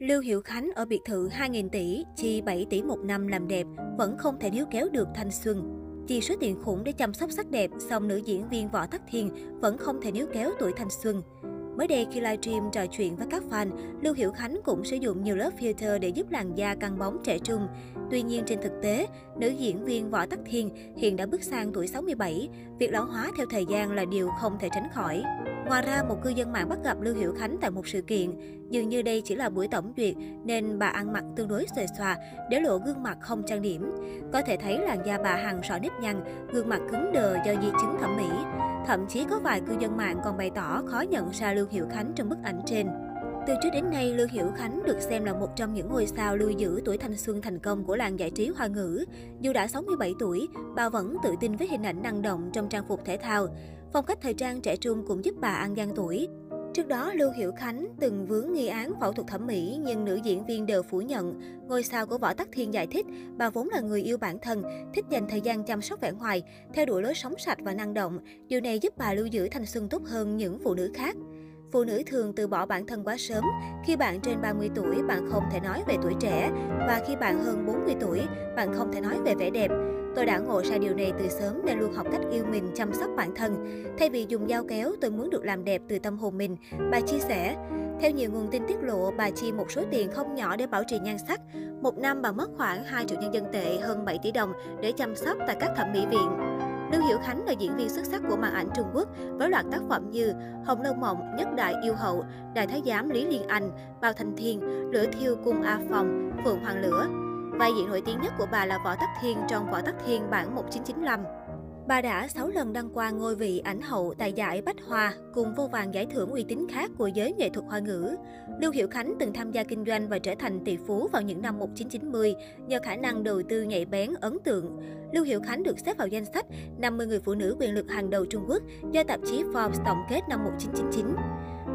Lưu Hiểu Khánh ở biệt thự 2.000 tỷ, chi 7 tỷ một năm làm đẹp, vẫn không thể níu kéo được thanh xuân. Chi số tiền khủng để chăm sóc sắc đẹp, song nữ diễn viên Võ Tắc Thiên vẫn không thể níu kéo tuổi thanh xuân. Mới đây khi livestream trò chuyện với các fan, Lưu Hiểu Khánh cũng sử dụng nhiều lớp filter để giúp làn da căng bóng trẻ trung. Tuy nhiên trên thực tế, nữ diễn viên Võ Tắc Thiên hiện đã bước sang tuổi 67, việc lão hóa theo thời gian là điều không thể tránh khỏi. Ngoài ra, một cư dân mạng bắt gặp Lưu Hiểu Khánh tại một sự kiện. Dường như đây chỉ là buổi tổng duyệt nên bà ăn mặc tương đối xòe xòa, để lộ gương mặt không trang điểm. Có thể thấy làn da bà hằn rõ nếp nhăn, gương mặt cứng đờ do di chứng thẩm mỹ. Thậm chí có vài cư dân mạng còn bày tỏ khó nhận ra Lưu Hiểu Khánh trong bức ảnh trên. Từ trước đến nay, Lưu Hiểu Khánh được xem là một trong những ngôi sao lưu giữ tuổi thanh xuân thành công của làng giải trí hoa ngữ. Dù đã 67 tuổi, bà vẫn tự tin với hình ảnh năng động trong trang phục thể thao. Phong cách thời trang trẻ trung cũng giúp bà ăn gian tuổi. Trước đó, Lưu Hiểu Khánh từng vướng nghi án phẫu thuật thẩm mỹ nhưng nữ diễn viên đều phủ nhận. Ngôi sao của Võ Tắc Thiên giải thích, bà vốn là người yêu bản thân, thích dành thời gian chăm sóc vẻ ngoài, theo đuổi lối sống sạch và năng động. Điều này giúp bà lưu giữ thanh xuân tốt hơn những phụ nữ khác. Phụ nữ thường từ bỏ bản thân quá sớm. Khi bạn trên 30 tuổi, bạn không thể nói về tuổi trẻ. Và khi bạn hơn 40 tuổi, bạn không thể nói về vẻ đẹp. Tôi đã ngộ ra điều này từ sớm nên luôn học cách yêu mình, chăm sóc bản thân. Thay vì dùng dao kéo, tôi muốn được làm đẹp từ tâm hồn mình. Bà chia sẻ. Theo nhiều nguồn tin tiết lộ, bà chi một số tiền không nhỏ để bảo trì nhan sắc. Một năm bà mất khoảng 2 triệu nhân dân tệ, hơn 7 tỷ đồng để chăm sóc tại các thẩm mỹ viện. Lưu Hiểu Khánh là diễn viên xuất sắc của màn ảnh Trung Quốc với loạt tác phẩm như Hồng Lâu Mộng, Nhất Đại Yêu Hậu, Đại Thái Giám Lý Liên Anh, Bao Thanh Thiên, Lửa Thiêu Cung A Phòng, Phượng Hoàng Lửa. Vai diễn nổi tiếng nhất của bà là Võ Tắc Thiên trong Võ Tắc Thiên bản 1995. Bà đã 6 lần đăng qua ngôi vị ảnh hậu tại giải Bách Hoa cùng vô vàng giải thưởng uy tín khác của giới nghệ thuật hoa ngữ. Lưu Hiểu Khánh từng tham gia kinh doanh và trở thành tỷ phú vào những năm 1990 nhờ khả năng đầu tư nhạy bén, ấn tượng. Lưu Hiểu Khánh được xếp vào danh sách 50 người phụ nữ quyền lực hàng đầu Trung Quốc do tạp chí Forbes tổng kết năm 1999.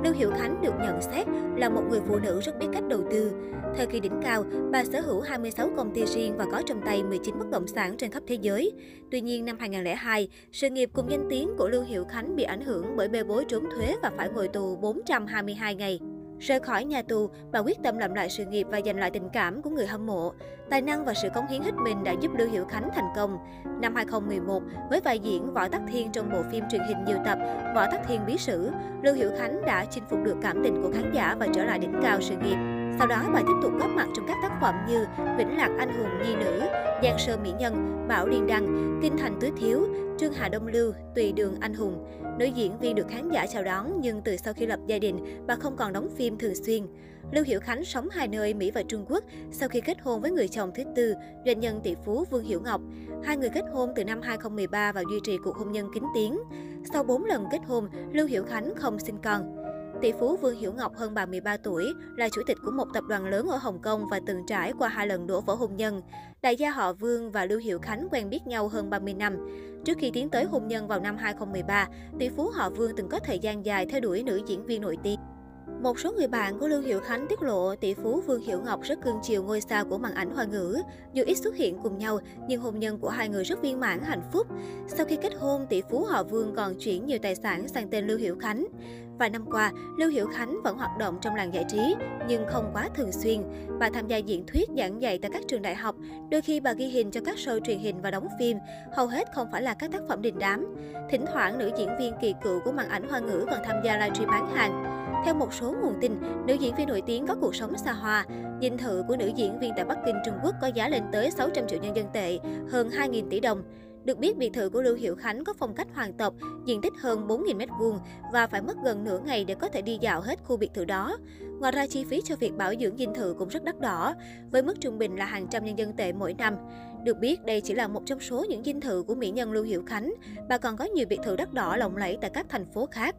Lưu Hiểu Khánh được nhận xét là một người phụ nữ rất biết cách đầu tư. Thời kỳ đỉnh cao, bà sở hữu 26 công ty riêng và có trong tay 19 bất động sản trên khắp thế giới. Tuy nhiên, năm 2002, sự nghiệp cùng danh tiếng của Lưu Hiểu Khánh bị ảnh hưởng bởi bê bối trốn thuế và phải ngồi tù 422 ngày. Rời khỏi nhà tù, bà quyết tâm làm lại sự nghiệp và giành lại tình cảm của người hâm mộ. Tài năng và sự cống hiến hết mình đã giúp Lưu Hiểu Khánh thành công. Năm 2011, với vai diễn Võ Tắc Thiên trong bộ phim truyền hình nhiều tập Võ Tắc Thiên Bí Sử, Lưu Hiểu Khánh đã chinh phục được cảm tình của khán giả và trở lại đỉnh cao sự nghiệp. Sau đó, bà tiếp tục góp mặt trong các tác phẩm như Vĩnh Lạc Anh Hùng Nhi Nữ, Giang Sơ Mỹ Nhân, Bảo Liên Đăng, Kinh Thành Tứ Thiếu, Trương Hà Đông Lưu, Tùy Đường Anh Hùng. Nữ diễn viên được khán giả chào đón nhưng từ sau khi lập gia đình, bà không còn đóng phim thường xuyên. Lưu Hiểu Khánh sống hai nơi Mỹ và Trung Quốc sau khi kết hôn với người chồng thứ tư, doanh nhân tỷ phú Vương Hiểu Ngọc. Hai người kết hôn từ năm 2013 và duy trì cuộc hôn nhân kín tiếng. Sau 4 lần kết hôn, Lưu Hiểu Khánh không sinh con. Tỷ phú Vương Hiểu Ngọc hơn 33 tuổi, là chủ tịch của một tập đoàn lớn ở Hồng Kông và từng trải qua hai lần đổ vỡ hôn nhân. Đại gia họ Vương và Lưu hiệu Khánh quen biết nhau hơn 30 năm. Trước khi tiến tới hôn nhân vào năm 2013, tỷ phú họ Vương từng có thời gian dài theo đuổi nữ diễn viên nổi tiếng. Một số người bạn của Lưu Hiểu Khánh tiết lộ tỷ phú Vương Hiểu Ngọc rất cưng chiều ngôi sao của màn ảnh hoa ngữ. Dù ít xuất hiện cùng nhau, nhưng hôn nhân của hai người rất viên mãn hạnh phúc. Sau khi kết hôn, tỷ phú họ Vương còn chuyển nhiều tài sản sang tên Lưu Hiểu Khánh. Vài năm qua, Lưu Hiểu Khánh vẫn hoạt động trong làng giải trí, nhưng không quá thường xuyên. Bà tham gia diễn thuyết giảng dạy tại các trường đại học, đôi khi bà ghi hình cho các show truyền hình và đóng phim, hầu hết không phải là các tác phẩm đình đám. Thỉnh thoảng, nữ diễn viên kỳ cựu của màn ảnh hoa ngữ còn tham gia livestream bán hàng. Theo một số nguồn tin, nữ diễn viên nổi tiếng có cuộc sống xa hoa. Dinh thự của nữ diễn viên tại Bắc Kinh, Trung Quốc có giá lên tới 600 triệu nhân dân tệ, hơn 2.000 tỷ đồng. Được biết, biệt thự của Lưu Hiểu Khánh có phong cách hoàng tộc, diện tích hơn 4.000 m2 và phải mất gần nửa ngày để có thể đi dạo hết khu biệt thự đó. Ngoài ra, chi phí cho việc bảo dưỡng dinh thự cũng rất đắt đỏ, với mức trung bình là hàng trăm nhân dân tệ mỗi năm. Được biết, đây chỉ là một trong số những dinh thự của mỹ nhân Lưu Hiểu Khánh. Bà còn có nhiều biệt thự đắt đỏ lộng lẫy tại các thành phố khác.